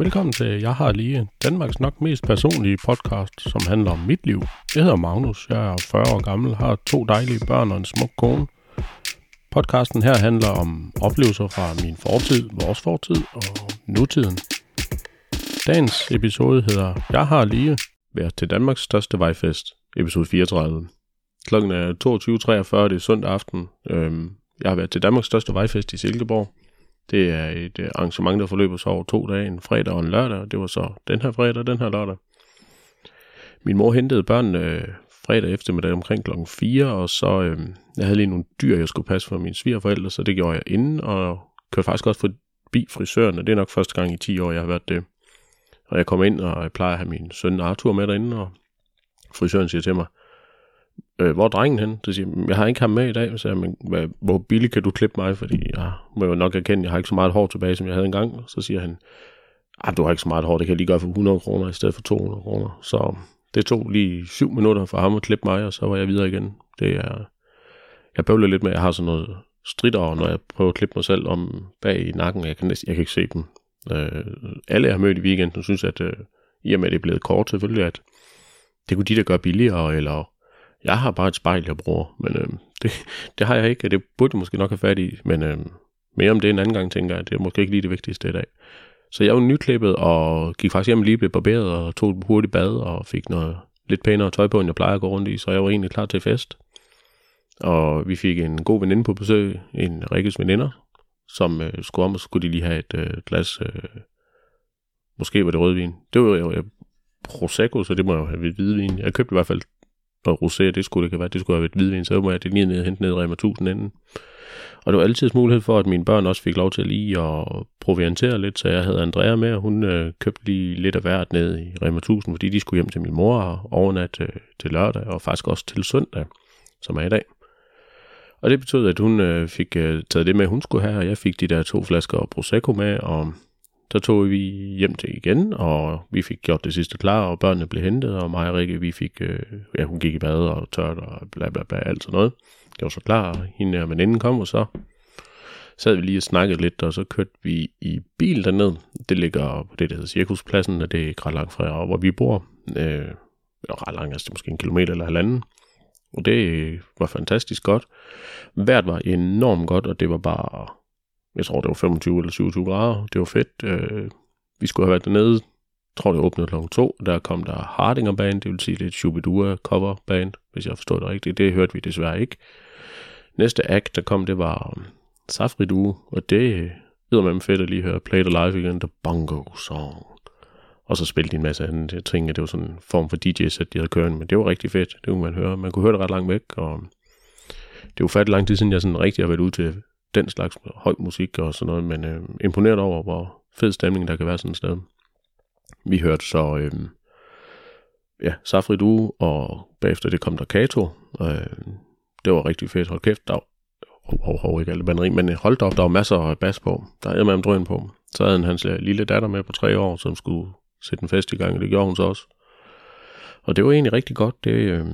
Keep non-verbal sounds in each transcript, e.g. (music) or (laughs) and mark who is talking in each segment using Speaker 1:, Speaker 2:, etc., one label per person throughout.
Speaker 1: Velkommen til Jeg har lige Danmarks nok mest personlige podcast, som handler om mit liv. Jeg hedder Magnus, jeg er 40 år gammel, har to dejlige børn og en smuk kone. Podcasten her handler om oplevelser fra min fortid, vores fortid og nutiden. Dagens episode hedder Jeg har lige været til Danmarks største vejfest, episode 34. Klokken er 22.43, det er søndag aften. Øhm, jeg har været til Danmarks største vejfest i Silkeborg. Det er et øh, arrangement, der forløber sig over to dage, en fredag og en lørdag, og det var så den her fredag og den her lørdag. Min mor hentede børnene øh, fredag eftermiddag omkring klokken 4, og så øh, jeg havde lige nogle dyr, jeg skulle passe for mine svigerforældre, så det gjorde jeg inden, og kørte faktisk også forbi frisøren, og det er nok første gang i 10 år, jeg har været det. Og jeg kom ind, og jeg plejer at have min søn Arthur med derinde, og frisøren siger til mig, øh, hvor er drengen hen? Så siger jeg, jeg har ikke ham med i dag. Så siger jeg, men hvad, hvor billigt kan du klippe mig? Fordi jeg må jo nok erkende, jeg har ikke så meget hår tilbage, som jeg havde engang. Så siger han, ah, du har ikke så meget hår, det kan jeg lige gøre for 100 kroner i stedet for 200 kroner. Så det tog lige syv minutter for ham at klippe mig, og så var jeg videre igen. Det er, jeg bøvler lidt med, at jeg har sådan noget strider, når jeg prøver at klippe mig selv om bag i nakken. Jeg kan, næsten, jeg kan ikke se dem. Øh, alle, jeg har mødt i weekenden, synes, at øh, i og med, at det er blevet kort, selvfølgelig, at det kunne de der gøre billigere, eller jeg har bare et spejl, jeg bruger, men øh, (laughs) det, det har jeg ikke, og det burde jeg måske nok have fat i, men øh, mere om det en anden gang, tænker jeg, det er måske ikke lige det vigtigste i dag. Så jeg var nyklippet og gik faktisk hjem lige blev barberet og tog et hurtigt bad og fik noget lidt pænere tøj på, end jeg plejer at gå rundt i, så jeg var egentlig klar til fest. Og vi fik en god veninde på besøg, en Rikkes veninder, som øh, skulle om, og skulle de lige have et øh, glas, øh, måske var det rødvin. Det var jo øh, Prosecco, så det må jo have hvidvin. Jeg købte i hvert fald og rosé, det skulle det kan være, det skulle have været hvidvin, så må jeg det lige ned og hente ned i Rema 1000 inden. Og det var altid mulighed for, at mine børn også fik lov til lige at proviantere lidt, så jeg havde Andrea med, og hun øh, købte lige lidt af hvert ned i Rema 1000, fordi de skulle hjem til min mor og overnat øh, til lørdag, og faktisk også til søndag, som er i dag. Og det betød, at hun øh, fik øh, taget det med, hun skulle have, og jeg fik de der to flasker Prosecco med, og så tog vi hjem til igen, og vi fik gjort det sidste klar, og børnene blev hentet, og mig og Rikke, vi fik, øh, ja, hun gik i bad og tørt og bla bla bla, alt sådan noget. Det var så klar, og hende og veninden kom, og så sad vi lige og snakkede lidt, og så kørte vi i bil derned. Det ligger på det, der hedder Cirkuspladsen, og det er ikke ret langt fra, hvor vi bor. Øh, ret langt, altså måske en kilometer eller halvanden. Og det var fantastisk godt. Vejret var enormt godt, og det var bare jeg tror, det var 25 eller 27 grader. Det var fedt. Øh, vi skulle have været dernede. Jeg tror, det åbnede kl. 2. Der kom der Hardinger Band, det vil sige lidt Shubidua cover band, hvis jeg forstår det rigtigt. Det hørte vi desværre ikke. Næste act, der kom, det var um, Safri Duo, og det hedder man fedt at lige høre Play the Live igen, The Bongo Song. Og så spillede de en masse andre ting, det var sådan en form for DJ-sæt, de havde kørt, men det var rigtig fedt, det kunne man høre. Man kunne høre det ret langt væk, og um, det var fat lang tid siden, jeg sådan rigtig har været ude til den slags høj musik og sådan noget, men øh, imponeret over, hvor fed stemning der kan være sådan et sted. Vi hørte så, øh, ja, Safri Du, og bagefter det kom der Kato. Øh, det var rigtig fedt. Hold kæft, der var, hov, hov, hov, ikke alle banderi, men øh, hold da op, der var masser af bas på. Der er med om drøn på. Så havde han hans øh, lille datter med på tre år, som skulle sætte en fest i gang, og det gjorde hun så også. Og det var egentlig rigtig godt. Det, øh,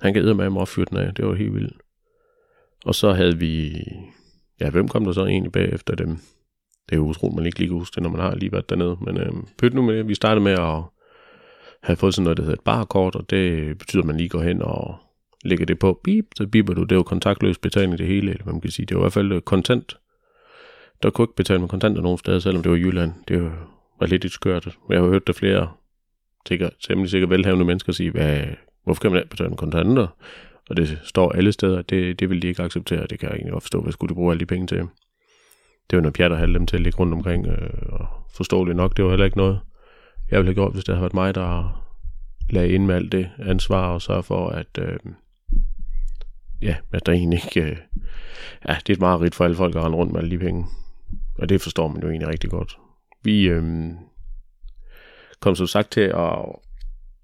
Speaker 1: han gav med mig og fyrte den af. Det var helt vildt. Og så havde vi ja, hvem kom der så egentlig bagefter dem? Det er jo utroligt, man ikke lige kan huske det, når man har lige været dernede. Men øh, pyt nu med det. Vi startede med at have fået sådan noget, der hedder et barkort, og det betyder, at man lige går hen og lægger det på. Beep, så biber du. Det er jo kontaktløs betaling det hele, eller hvad man kan sige. Det var i hvert fald øh, kontant. Der kunne ikke betale med kontanter nogen steder, selvom det var Jylland. Det var lidt et skørt. Jeg har hørt der flere sikkert, temmelig sikkert velhavende mennesker sige, hvad, hvorfor kan man ikke betale med kontanter? Og det står alle steder, det, det vil de ikke acceptere, det kan jeg egentlig godt forstå, hvad skulle de bruge alle de penge til. Det var noget pjat at have dem til at ligge rundt omkring, øh, og forståeligt nok, det var heller ikke noget, jeg ville have gjort, hvis det havde været mig, der lagde ind med alt det ansvar, og sørge for, at, øh, ja, at der egentlig ikke, øh, ja, det er et meget rigt for alle folk at rende rundt med alle de penge, og det forstår man jo egentlig rigtig godt. Vi øh, kom som sagt til at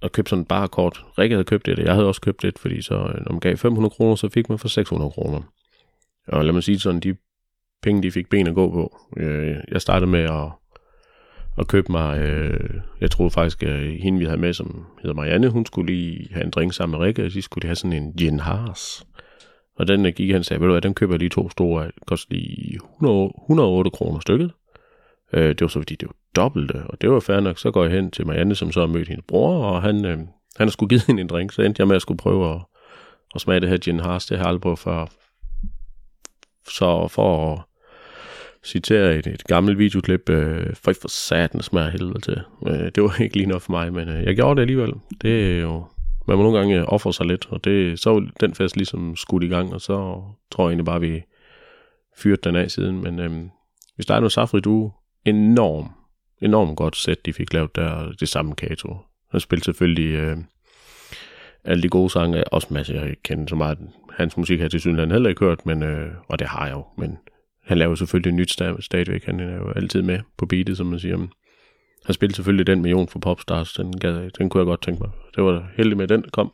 Speaker 1: at købe sådan et barkort. Rikke havde købt det, og jeg havde også købt det, fordi så, øh, når man gav 500 kroner, så fik man for 600 kroner. Og lad mig sige sådan, de penge, de fik ben at gå på. Øh, jeg startede med at, at købe mig, øh, jeg troede faktisk, at hende vi havde med, som hedder Marianne, hun skulle lige have en drink sammen med Rikke, og så skulle lige have sådan en gin Haas. Og den øh, gik han sagde, ved du hvad, den køber jeg lige to store, koster lige 100, 108 kroner stykket. Øh, det var så fordi, det var dobbelte, og det var fair nok. Så går jeg hen til Marianne, som så har mødt hendes bror, og han, øh, han har skulle givet hende en drink, så endte jeg med at skulle prøve at, at smage det her gin Haas. Det har jeg aldrig prøvet før. Så for at citere et, et gammelt videoklip, øh, for for satan smager helvede til. Øh, det var ikke lige noget for mig, men øh, jeg gjorde det alligevel. Det er jo, man må nogle gange øh, ofre sig lidt, og det, så var den fest ligesom skudt i gang, og så tror jeg egentlig bare, vi fyrte den af siden. Men øh, hvis der er noget safri du, enorm, enormt godt sæt, de fik lavet der, det samme Kato. Han spillede selvfølgelig øh, alle de gode sange, også masser, jeg ikke kender så meget. Hans musik har jeg til synligheden heller ikke hørt, men, øh, og det har jeg jo, men han laver selvfølgelig nyt stadigvæk. Han er jo altid med på beatet, som man siger. Han spillede selvfølgelig den million fra Popstars. Den, gad, den kunne jeg godt tænke mig. Det var heldig med, at den kom.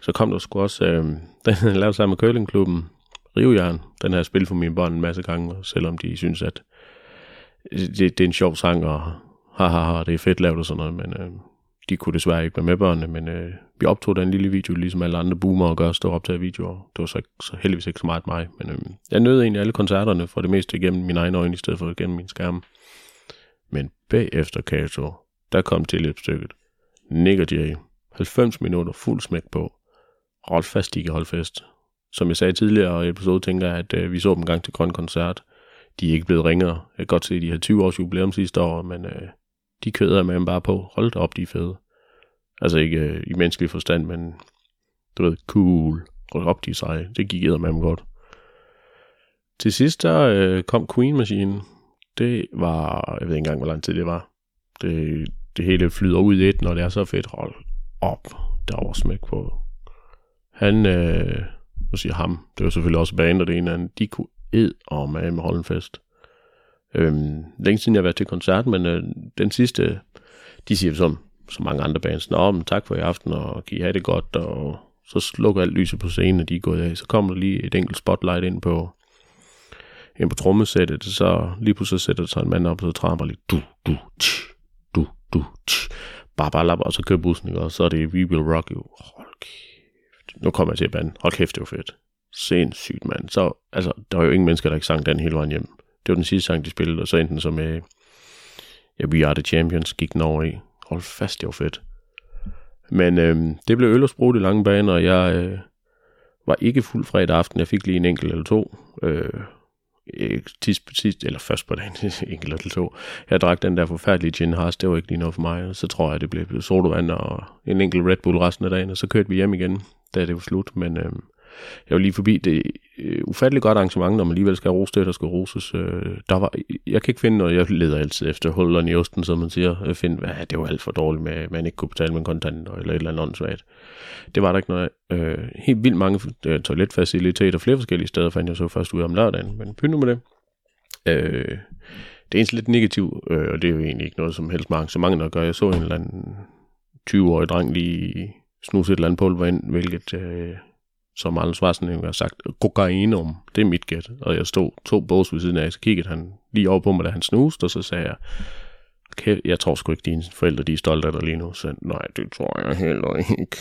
Speaker 1: Så kom der sgu også, øh, (laughs) den han lavede sammen med Curlingklubben, Rivejern. Den har jeg spillet for mine børn en masse gange, selvom de synes, at det, det er en sjov sang, og haha, ha, ha, det er fedt lavet og sådan noget, men øh, de kunne desværre ikke være med børnene, men øh, vi optog den lille video, ligesom alle andre boomer gør, stå op til videoer. Det var så, ikke, så heldigvis ikke så meget mig, men øh, jeg nød egentlig alle koncerterne for det meste igennem mine egne øjne, i stedet for igennem min skærm. Men bagefter Kato, der kom tilløbsstykket. Nick og Jay, 90 minutter fuld smæk på. Hold fast, de kan holde fest. Som jeg sagde tidligere i episode, tænker jeg, at øh, vi så dem en gang til Grøn Koncert. De er ikke blevet ringere. Jeg kan godt se, at de har 20 års jubilæum sidste år, men øh, de køder med dem bare på. Hold da op, de er fede. Altså ikke øh, i menneskelig forstand, men du ved, cool. Hold op, de er seje. Det gik med dem godt. Til sidst der øh, kom Queen Machine. Det var, jeg ved ikke engang, hvor lang tid det var. Det, det hele flyder ud i et, når det er så fedt. Hold op, der var smæk på. Han, øh, nu siger ham, det var selvfølgelig også banen og det ene andet, de kunne ed og øh, med med holden fest. Øhm, længe siden jeg har været til koncert, men øh, den sidste, de siger som, som mange andre bands, Nå, men tak for i aften, og kan I have det godt, og så slukker alt lyset på scenen, og de er gået af. Så kommer der lige et enkelt spotlight ind på, ind på trommesættet, så lige pludselig sætter der sig en mand op, og så tramper lige, du, du, tch, du, du, tch, bare, bare, og så kører bussen, ikke? og så er det We Will Rock You. Hold kæft. Nu kommer jeg til at bande. Hold kæft, det var fedt. Sindssygt, mand. Så, altså, der var jo ingen mennesker, der ikke sang den hele vejen hjem. Det var den sidste sang, de spillede, og så endte den så med, ja, We Are The Champions, gik den over i. Hold fast, det var fedt. Men øh, det blev øl og sprut i lange baner, og jeg øh, var ikke fuld fredag aften. Jeg fik lige en enkelt eller to. Øh, sidst, sidst, eller først på dagen, (laughs) enkelt eller to. Jeg drak den der forfærdelige gin haas, det var ikke lige noget for mig. Så tror jeg, det blev sodavand og en enkelt Red Bull resten af dagen, og så kørte vi hjem igen, da det var slut. Men øh, jeg var lige forbi det øh, ufatteligt godt arrangement, når man alligevel skal rose det, der skal roses. Øh, der var, jeg kan ikke finde noget, jeg leder altid efter hullerne i osten, som man siger. Jeg finder, ja, det var alt for dårligt med, at man ikke kunne betale med kontanter eller et eller andet åndssvagt. Det var der ikke noget øh, Helt vildt mange øh, toiletfaciliteter flere forskellige steder fandt jeg så først ud om lørdagen, men pynt nu med det. Øh, det er eneste lidt negativt, øh, og det er jo egentlig ikke noget som helst med arrangementet at gøre. Jeg så en eller anden 20-årig dreng lige snuse et eller andet pulver ind, hvilket øh, som Arnold Schwarzenegger har sagt, kokainum, det er mit gæt. Og jeg stod to bås ved siden af, så kiggede han lige over på mig, da han snuste, og så sagde jeg, okay, jeg tror sgu ikke, dine forældre de er stolte af dig lige nu. Så nej, det tror jeg heller ikke.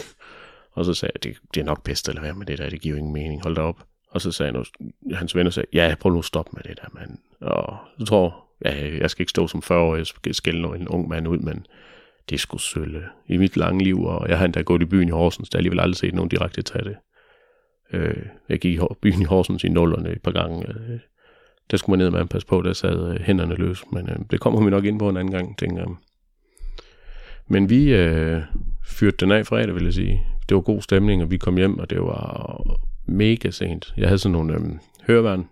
Speaker 1: Og så sagde jeg, det, det er nok bedst at lade være med det der, det giver ingen mening, hold da op. Og så sagde han, hans venner sagde, ja, prøv nu at stoppe med det der, mand. Og så tror ja, jeg skal ikke stå som 40 år, jeg skal skælde en ung mand ud, men det er sgu sølle i mit lange liv, og jeg har endda gået i byen i Horsens, der alligevel aldrig set nogen direkte tage det. Øh, jeg gik i byen i Horsens i nullerne et par gange. Øh, der skulle man ned med at passe på, der sad øh, hænderne løs. Men øh, det kommer vi nok ind på en anden gang, tænker jeg. Men vi øh, fyrte den af fredag, vil jeg sige. Det var god stemning, og vi kom hjem, og det var mega sent. Jeg havde sådan nogle øh, høreværn,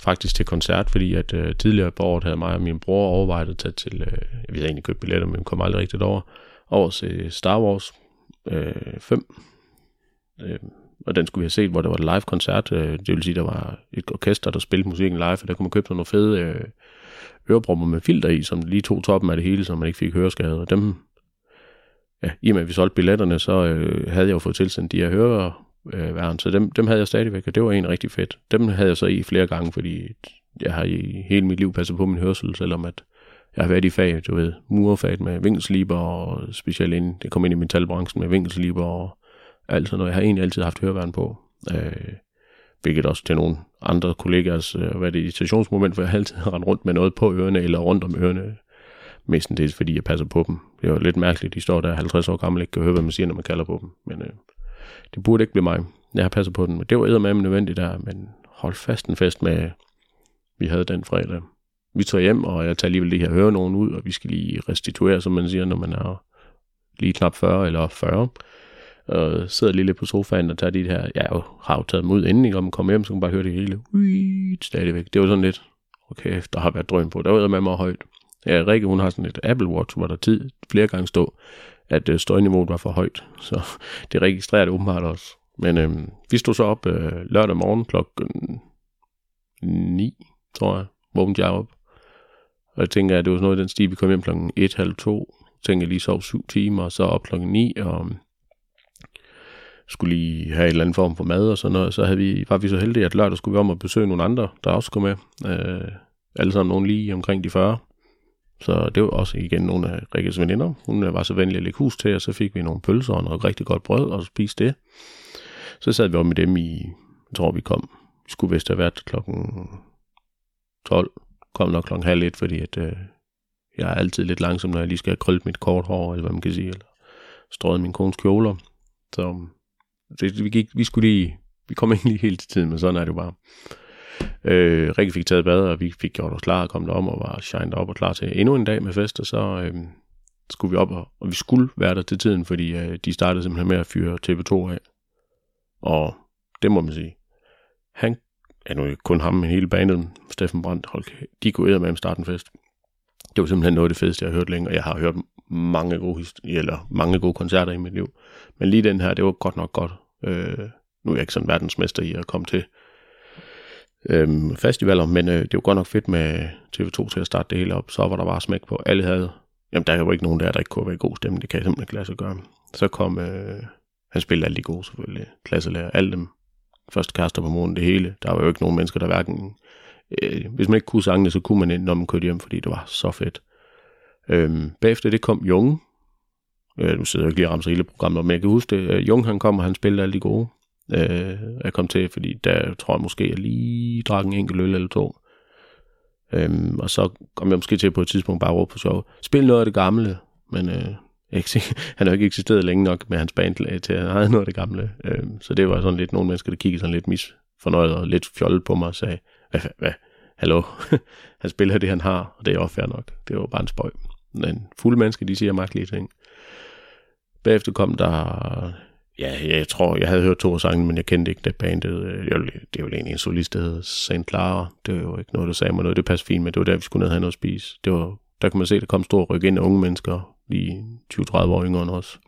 Speaker 1: faktisk til koncert, fordi at øh, tidligere på året havde mig og min bror overvejet at tage til, øh, vi havde egentlig købt billetter, men kom aldrig rigtigt over, over til Star Wars øh, 5. Øh, og den skulle vi have set, hvor der var et live-koncert. Øh, det vil sige, der var et orkester, der spillede musikken live, og der kunne man købe sådan nogle fede øh, med filter i, som lige tog toppen af det hele, så man ikke fik høreskade. Og dem, ja, i og med at vi solgte billetterne, så øh, havde jeg jo fået tilsendt de her høreværn, så dem, dem havde jeg stadigvæk, og det var en rigtig fedt. Dem havde jeg så i flere gange, fordi jeg har i hele mit liv passet på min hørsel, selvom at jeg har været i fag, du ved, murfag med vinkelsliber, og specielt ind, det kom ind i metalbranchen med vinkelsliber og altid, når. Jeg har egentlig altid haft høreværn på. Øh, hvilket også til nogle andre kollegaers, øh, hvad det irritationsmoment, for jeg har altid rendt rundt med noget på ørerne, eller rundt om ørerne. Mestendels fordi jeg passer på dem. Det er jo lidt mærkeligt, de står der 50 år gamle, ikke kan høre, hvad man siger, når man kalder på dem. Men øh, det burde ikke blive mig. Jeg har passet på dem. Men det var med nødvendigt der, men hold fast en fest med, vi havde den fredag. Vi tager hjem, og jeg tager alligevel lige her høre nogen ud, og vi skal lige restituere, som man siger, når man er lige knap 40 eller 40 og sidder lige lidt på sofaen og tager de her, jeg har jo taget dem ud inden, og man kommer hjem, så kan man bare høre det hele, Ui, stadigvæk. Det var sådan lidt, okay, der har været drøn på, der var med mig højt. Ja, Rikke, hun har sådan et Apple Watch, hvor der tid flere gange stod, at øh, støjniveauet var for højt, (laughs) så det registrerer det åbenbart også. Men øh, vi stod så op øh, lørdag morgen klokken 9, tror jeg, vågnede jeg op. Og jeg tænker, at det var sådan noget i den stil, vi kom hjem klokken 1, halv 2. Jeg jeg lige sov 7 timer, og så op klokken 9, og øhm, skulle lige have en eller anden form for mad og sådan noget, så havde vi, var vi så heldige, at lørdag skulle vi om at besøge nogle andre, der også skulle med. Øh, alle sammen nogen lige omkring de 40. Så det var også igen nogle af Rikkes veninder. Hun øh, var så venlig at lægge hus til, og så fik vi nogle pølser og noget rigtig godt brød, og spiste det. Så sad vi op med dem i, jeg tror vi kom, vi skulle vist have været klokken 12, kom nok klokken halv et, fordi at, øh, jeg er altid lidt langsom, når jeg lige skal have krøllet mit kort hår, eller hvad man kan sige, eller strøget min kones kjoler. Så det, vi, gik, vi skulle lige, vi kom ikke lige helt til tiden, men sådan er det jo bare. Øh, Rikke fik taget bad, og vi fik gjort os klar og kom om og var shined op og klar til endnu en dag med fest, og så øh, skulle vi op, og, og vi skulle være der til tiden, fordi øh, de startede simpelthen med at fyre TV2 af. Og det må man sige. Han er nu ikke kun ham, men hele banen, Steffen Brandt, hold, de kunne med at starte en fest. Det var simpelthen noget af det fedeste, jeg har hørt længe, og jeg har hørt mange gode, eller mange gode koncerter i mit liv. Men lige den her, det var godt nok godt. Øh, nu er jeg ikke sådan verdensmester i at komme til øh, festivaler, men øh, det var godt nok fedt med TV2 til at starte det hele op. Så var der bare smæk på. Alle havde, jamen der var ikke nogen der, der ikke kunne være i god stemning. Det kan jeg simpelthen ikke lade sig gøre. Så kom, øh, han spillede alle de gode selvfølgelig, klasselærer, alle dem. Første kaster på månen, det hele. Der var jo ikke nogen mennesker, der hverken... Øh, hvis man ikke kunne sangene, så kunne man ind, når man kørte hjem, fordi det var så fedt. Øhm, bagefter det kom Junge, Øh, nu sidder jeg ikke lige og ramser hele programmet, men jeg kan huske det. Øh, Jung han kom, og han spillede alle de gode. Øh, jeg kom til, fordi der tror jeg måske, jeg lige drak en enkelt øl eller to. Øhm, og så kom jeg måske til på et tidspunkt bare råbe på sjov. Spil noget af det gamle, men øh, (laughs) ikke, han har ikke eksisteret længe nok med hans band øh, til at have noget af det gamle. Øhm, så det var sådan lidt nogle mennesker, der kiggede sådan lidt misfornøjet og lidt fjollet på mig og sagde, hvad, hvad, hallo, (laughs) han spiller det, han har, og det er også fair nok. Det var bare en spøj. Men fulde mennesker, de siger mærkelige ting. Bagefter kom der... Ja, jeg tror, jeg havde hørt to sange, men jeg kendte ikke det bandet. Øh, det er jo egentlig en solist, der hedder St. Clara. Det var jo ikke noget, der sagde mig noget. Det passede fint, men det var der, vi skulle ned og have noget at spise. Det var, der kunne man se, at der kom stor ryk ind af unge mennesker, lige 20-30 år yngre end os.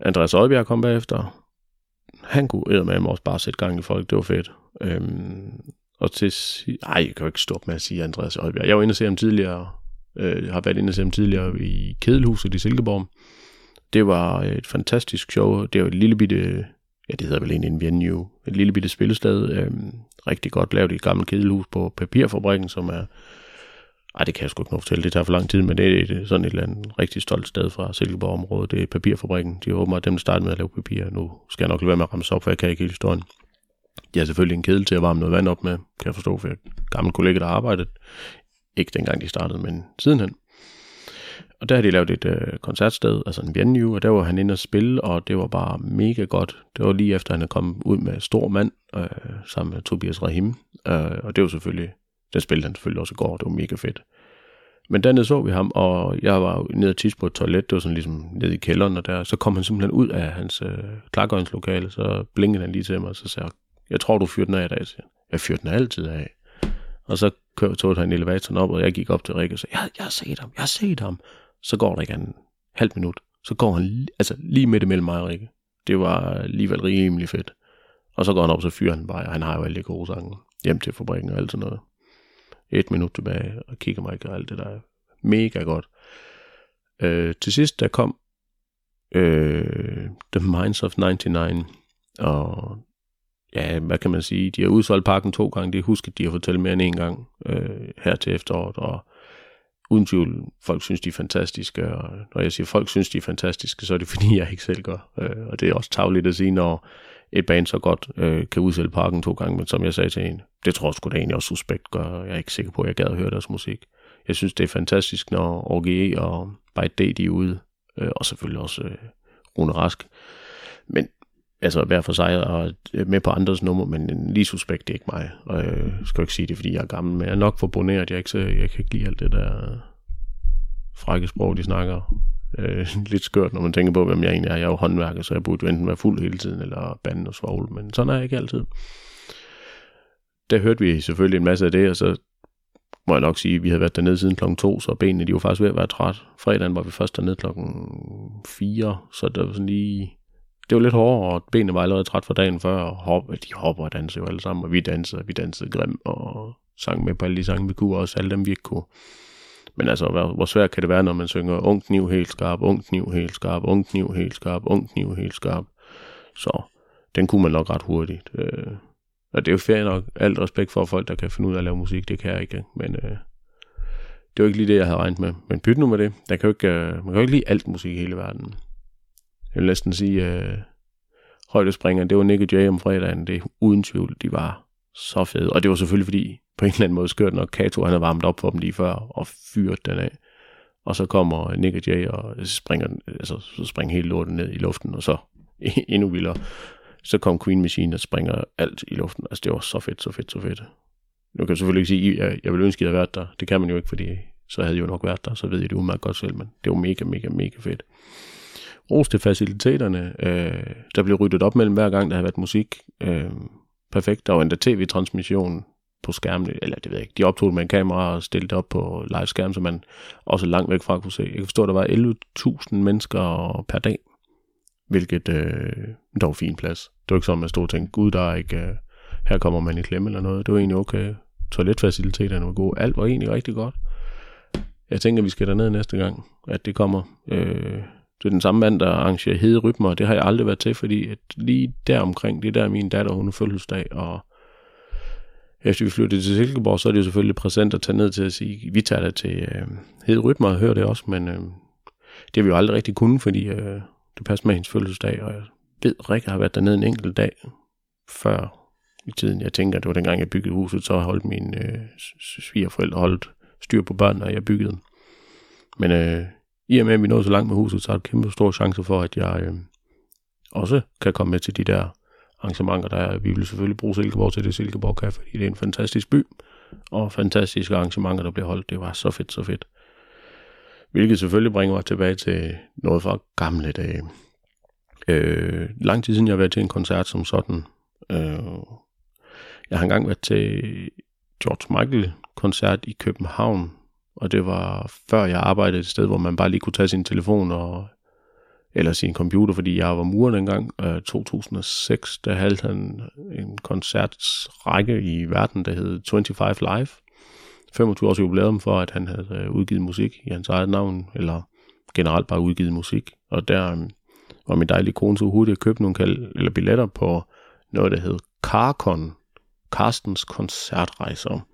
Speaker 1: Andreas Oddbjerg kom bagefter. Han kunne med også bare sætte gang i folk. Det var fedt. Øhm, og til... Ej, jeg kan jo ikke stoppe med at sige Andreas Oddbjerg. Jeg var inde og se ham tidligere Øh, jeg har været inde og se ham tidligere i Kedelhuset i Silkeborg. Det var et fantastisk show. Det var et lille bitte, ja det hedder vel egentlig en venue, et lille bitte spillested. Øh, rigtig godt lavet i et gammelt kedelhus på Papirfabrikken, som er, ej det kan jeg sgu ikke nå fortælle, det tager for lang tid, men det er et, sådan et eller andet rigtig stolt sted fra Silkeborg-området. Det er Papirfabrikken. De håber, at dem, der startede med at lave papir. Nu skal jeg nok lade være med at ramme op, for jeg kan ikke hele historien. Jeg har selvfølgelig en kedel til at varme noget vand op med, kan jeg forstå, for jeg gammel kollega, der har arbejdet ikke dengang de startede, men sidenhen. Og der har de lavet et øh, koncertsted, altså en venue, og der var han inde og spille, og det var bare mega godt. Det var lige efter, han er kommet ud med Stor Mand, øh, sammen med Tobias Rahim. Øh, og det var selvfølgelig, den spillede han selvfølgelig også i går, det var mega fedt. Men dernede så vi ham, og jeg var nede og tisse på et toilet, det var sådan ligesom nede i kælderen, og der, så kom han simpelthen ud af hans øh, klargøringslokale, så blinkede han lige til mig, og så sagde jeg, jeg tror, du fyrer den af i dag. Jeg fyrer den altid af. Og så kørte, tog han elevatoren op, og jeg gik op til Rikke og sagde, jeg, jeg har set ham, jeg har set ham. Så går der ikke en halv minut. Så går han altså lige midt imellem mig og Rikke. Det var alligevel rimelig fedt. Og så går han op, så fyrer han bare, og han har jo alle de gode sange hjem til fabrikken og alt sådan noget. Et minut tilbage, og kigger mig og alt det der. Mega godt. Øh, til sidst, der kom øh, The Minds of 99, og ja, hvad kan man sige, de har udsolgt parken to gange, det husker de har fortalt mere end en gang øh, her til efteråret, og uden tvivl, folk synes, de er fantastiske, og når jeg siger, folk synes, de er fantastiske, så er det (laughs) fordi, jeg ikke selv gør, øh, og det er også tageligt at sige, når et band så godt øh, kan udsælge parken to gange, men som jeg sagde til en, det tror jeg sgu da egentlig også suspekt gør, jeg er ikke sikker på, at jeg gad at høre deres musik. jeg synes, det er fantastisk, når OGE og Byte D, de er ude, øh, og selvfølgelig også øh, Rune Rask. Men altså hver for sig og øh, med på andres nummer, men lige suspekt, det er ikke mig. Og jeg skal ikke sige det, fordi jeg er gammel, men jeg er nok for boneret. Jeg, ikke, så, jeg kan ikke lide alt det der frække sprog, de snakker. Øh, (laughs) lidt skørt, når man tænker på, hvem jeg egentlig er. Jeg er jo håndværker, så jeg burde jo enten være fuld hele tiden, eller bande og svogle, men sådan er jeg ikke altid. Der hørte vi selvfølgelig en masse af det, og så må jeg nok sige, at vi havde været dernede siden klokken to, så benene de var faktisk ved at være træt. Fredagen var vi først dernede klokken 4, så det var sådan lige... Det var lidt hårdere, og benene var allerede træt fra dagen før, og hop, de hopper og danser jo alle sammen, og vi dansede, vi dansede grim, og sang med på alle de sange, vi kunne, også alle dem, vi ikke kunne. Men altså, hvor, hvor svært kan det være, når man synger ung kniv helt skarp, ung kniv helt skarp, ung kniv helt skarp, ung kniv helt skarp. Så den kunne man nok ret hurtigt. Øh, og det er jo fair nok. Alt respekt for folk, der kan finde ud af at lave musik, det kan jeg ikke. Men øh, det var ikke lige det, jeg havde regnet med. Men byt nu med det. Der kan jo ikke, øh, man kan jo ikke lide alt musik i hele verden. Jeg vil næsten sige, øh, højdespringeren, det var Nick og Jay om fredagen. Det uden tvivl, de var så fede. Og det var selvfølgelig fordi, på en eller anden måde skørt nok, Kato han havde varmet op for dem lige før, og fyret den af. Og så kommer Nick og Jay og springer, altså, så springer hele lorten ned i luften, og så (laughs) endnu vildere så kom Queen Machine og springer alt i luften. Altså, det var så fedt, så fedt, så fedt. Nu kan jeg selvfølgelig ikke sige, at jeg, jeg ville ønske, at jeg havde været der. Det kan man jo ikke, fordi så havde jeg jo nok været der, så ved jeg det umiddelbart godt selv, men det var mega, mega, mega fedt. Ros til faciliteterne. Øh, der blev ryddet op mellem hver gang, der havde været musik. Øh, perfekt. Der var endda tv-transmission på skærmen, eller det ved jeg ikke, de optog det med en kamera og stillede det op på live skærm, så man også langt væk fra kunne se. Jeg kan forstå, at der var 11.000 mennesker per dag hvilket øh, der var fin plads. Det var ikke sådan, at man stod og tænkte, gud, der er ikke, øh, her kommer man i klemme eller noget. Det var egentlig okay. Toiletfaciliteterne var gode. Alt var egentlig rigtig godt. Jeg tænker, vi skal derned næste gang, at det kommer. Øh, det er den samme mand, der arrangerer hede rytmer, det har jeg aldrig været til, fordi at lige der omkring, det er der min datter, hun er fødselsdag, og efter vi flyttede til Silkeborg, så er det jo selvfølgelig præsent at tage ned til at sige, vi tager det til øh, hede rytmer og hører det også, men øh, det har vi jo aldrig rigtig kunnet, fordi øh, det passer med hendes fødselsdag, og jeg ved, Rikke har været dernede en enkelt dag før i tiden. Jeg tænker, det var dengang, jeg byggede huset, så holdt mine øh, svigerforældre holdt styr på børnene, og jeg byggede. Men øh, i og med, at vi nåede så langt med huset, så er der kæmpe stor chance for, at jeg øh, også kan komme med til de der arrangementer, der er. Vi vil selvfølgelig bruge Silkeborg til det Silkeborg Café, fordi det er en fantastisk by, og fantastiske arrangementer, der bliver holdt. Det var så fedt, så fedt. Hvilket selvfølgelig bringer mig tilbage til noget fra gamle dage. Øh, lang tid siden jeg har været til en koncert som sådan. Øh, jeg har engang været til George Michael-koncert i København, og det var før jeg arbejdede et sted, hvor man bare lige kunne tage sin telefon og eller sin computer, fordi jeg var murer dengang. Øh, 2006, der havde han en koncertsrække i verden, der hed 25 Live, 25 års jubilæum for, at han havde øh, udgivet musik i hans eget navn, eller generelt bare udgivet musik. Og der øh, var min dejlige kone så hurtigt at købe nogle kal- eller billetter på noget, der hed Carcon, Carstens koncertrejser.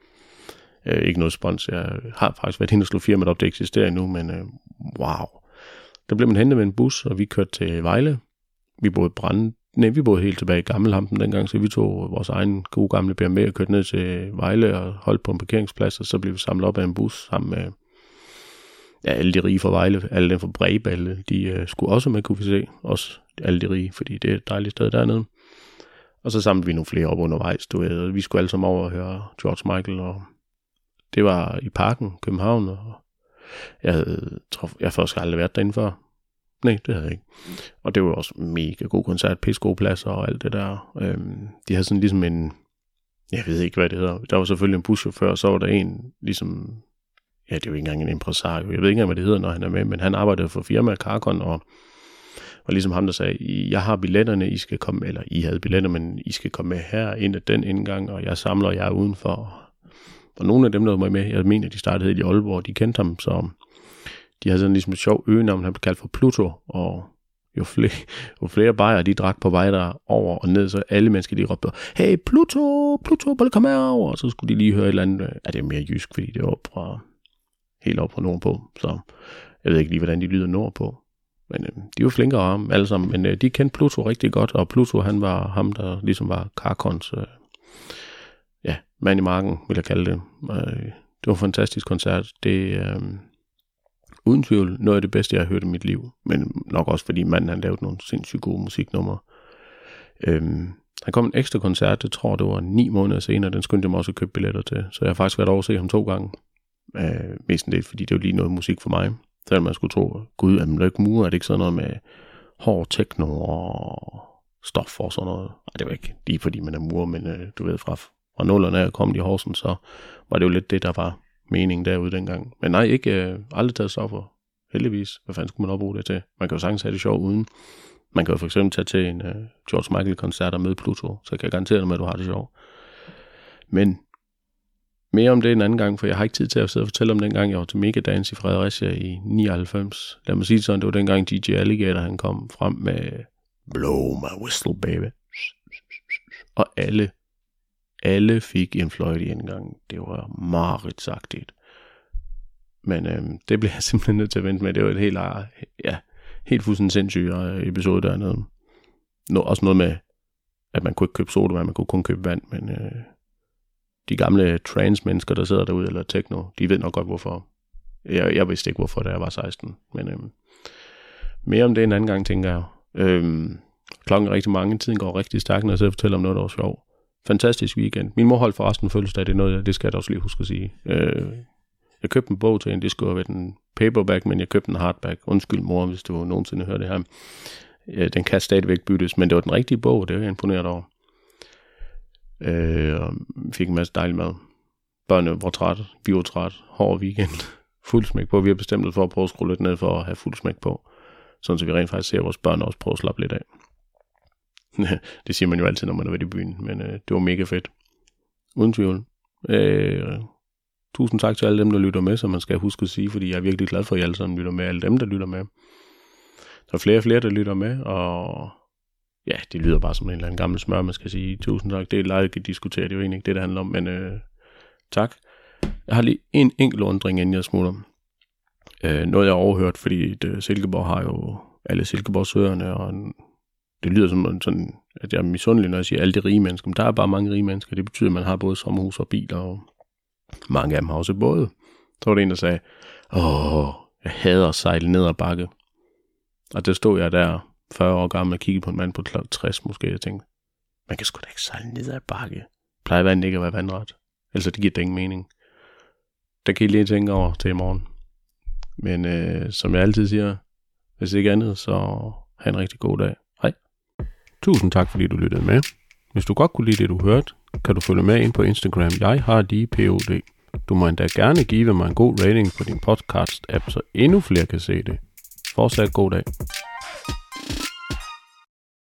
Speaker 1: Øh, ikke noget spons. Jeg har faktisk været hende og slå firmaet op, det eksisterer endnu, men øh, wow. Der blev man hentet med en bus, og vi kørte til Vejle. Vi boede brand... Nej, vi boede helt tilbage i Gammelhampen dengang, så vi tog vores egen gode gamle BMW og kørte ned til Vejle og holdt på en parkeringsplads, og så blev vi samlet op af en bus sammen med ja, alle de rige fra Vejle, alle dem fra Breballe, de øh, skulle også med, kunne vi se, også alle de rige, fordi det er et dejligt sted dernede. Og så samlede vi nogle flere op undervejs, du ved, vi skulle alle sammen over og høre George Michael, og det var i parken, København, og jeg havde, tror, jeg havde faktisk aldrig været derinde før, Nej, det havde jeg ikke. Og det var også mega god koncert, pisse gode pladser og alt det der. Øhm, de havde sådan ligesom en, jeg ved ikke, hvad det hedder. Der var selvfølgelig en buschauffør, og så var der en, ligesom, ja, det er jo ikke engang en impresario. Jeg ved ikke engang, hvad det hedder, når han er med, men han arbejdede for firmaet Carcon, og var ligesom ham, der sagde, jeg har billetterne, I skal komme, eller I havde billetter, men I skal komme med her ind ad den indgang, og jeg samler jer udenfor. Og nogle af dem, der var med, jeg mener, de startede i Aalborg, de kendte ham, så de havde sådan ligesom et sjovt øgenavn, han blev kaldt for Pluto, og jo flere, (laughs) jo flere bajer de drak på vej der over og ned, så alle mennesker de råbte, hey Pluto, Pluto, bare kom herover, og så skulle de lige høre et eller andet, ja det er mere jysk, fordi det var fra, helt op fra nordpå, så jeg ved ikke lige, hvordan de lyder nordpå, men øh, de var flinkere om alle sammen, men øh, de kendte Pluto rigtig godt, og Pluto han var ham, der ligesom var Karkons, øh, mand i marken, vil jeg kalde det. Øh, det var en fantastisk koncert. Det er øh, uden tvivl noget af det bedste, jeg har hørt i mit liv. Men nok også, fordi manden han lavede nogle sindssygt gode musiknumre. Øhm, han kom en ekstra koncert, det tror det var ni måneder senere, den skyndte jeg mig også at købe billetter til. Så jeg har faktisk været over at se ham to gange. Øh, mest det, fordi det var lige noget musik for mig. Så man skulle tro, gud, er man ikke mur? Er det ikke sådan noget med hård techno og stof og sådan noget? Nej, det var ikke lige fordi man er mur, men øh, du ved, fra, fra nullerne af kom de Horsen, så var det jo lidt det, der var meningen derude dengang. Men nej, ikke øh, aldrig taget stoffer. Heldigvis. Hvad fanden skulle man opbruge det til? Man kan jo sagtens have det sjovt uden. Man kan jo for eksempel tage til en øh, George Michael-koncert og møde Pluto, så kan jeg garantere dig med, at du har det sjovt. Men mere om det en anden gang, for jeg har ikke tid til at sidde og fortælle om den gang, jeg var til Megadance i Fredericia i 99. Lad mig sige sådan, det var dengang DJ Alligator, han kom frem med Blow my whistle, baby. Og alle, alle fik en fløjte i indgangen. Det var meget sagtigt. Men øhm, det blev jeg (laughs) simpelthen nødt til at vente med. Det var et helt, øh, ja, helt fuldstændig sindssyg øh, episode dernede. Nå, også noget med, at man kunne ikke købe sodavand, man kunne kun købe vand, men øh, de gamle trans-mennesker, der sidder derude, eller techno, de ved nok godt, hvorfor. Jeg, jeg vidste ikke, hvorfor, da jeg var 16, men øh, mere om det en anden gang, tænker jeg. Øh, klokken er rigtig mange, tiden går rigtig stærkt, når jeg sidder og fortæller om noget, der var sjovt. Fantastisk weekend. Min mor holdt forresten fødselsdag, det er noget, det skal jeg da også lige huske at sige. Øh, jeg købte en bog til hende, det skulle have været en paperback, men jeg købte en hardback. Undskyld mor, hvis du nogensinde hører det her. Den kan stadigvæk byttes, men det var den rigtige bog, det er jeg imponeret over. Øh, og fik en masse dejlig mad. Børnene var trætte, vi var trætte, hård weekend, (laughs) fuld smæk på. Vi har bestemt os for at prøve at skrue lidt ned for at have fuld smæk på, sådan så vi rent faktisk ser vores børn også prøve at slappe lidt af. (laughs) det siger man jo altid, når man er ved i byen, men øh, det var mega fedt. Uden tvivl. Øh, Tusind tak til alle dem, der lytter med, som man skal huske at sige, fordi jeg er virkelig glad for, at I alle sammen lytter med. Alle dem, der lytter med. Der er flere og flere, der lytter med, og ja, det lyder bare som en eller anden gammel smør, man skal sige. Tusind tak. Det er lejligt at diskutere, det er jo egentlig ikke det, det handler om, men øh, tak. Jeg har lige en enkelt undring, inden jeg smutter. Øh, noget, jeg har overhørt, fordi det, Silkeborg har jo alle Silkeborgsøerne, og det lyder som sådan, at jeg er misundelig, når jeg siger alle de rige mennesker, men der er bare mange rige mennesker. Det betyder, at man har både sommerhus og biler og mange af dem har også både. Så var det en, der sagde, åh, jeg hader at sejle ned ad bakke. Og der stod jeg der, 40 år gammel, og kiggede på en mand på 60 måske, og tænkte, man kan sgu da ikke sejle ned ad bakke. Plejer vandet ikke at være vandret. Ellers det giver det ingen mening. Der kan I lige tænke over til i morgen. Men øh, som jeg altid siger, hvis ikke andet, så have en rigtig god dag. Tusind tak, fordi du lyttede med. Hvis du godt kunne lide det, du hørte, kan du følge med ind på Instagram. Jeg har lige POD. Du må endda gerne give mig en god rating på din podcast-app, så endnu flere kan se det. Fortsat god dag.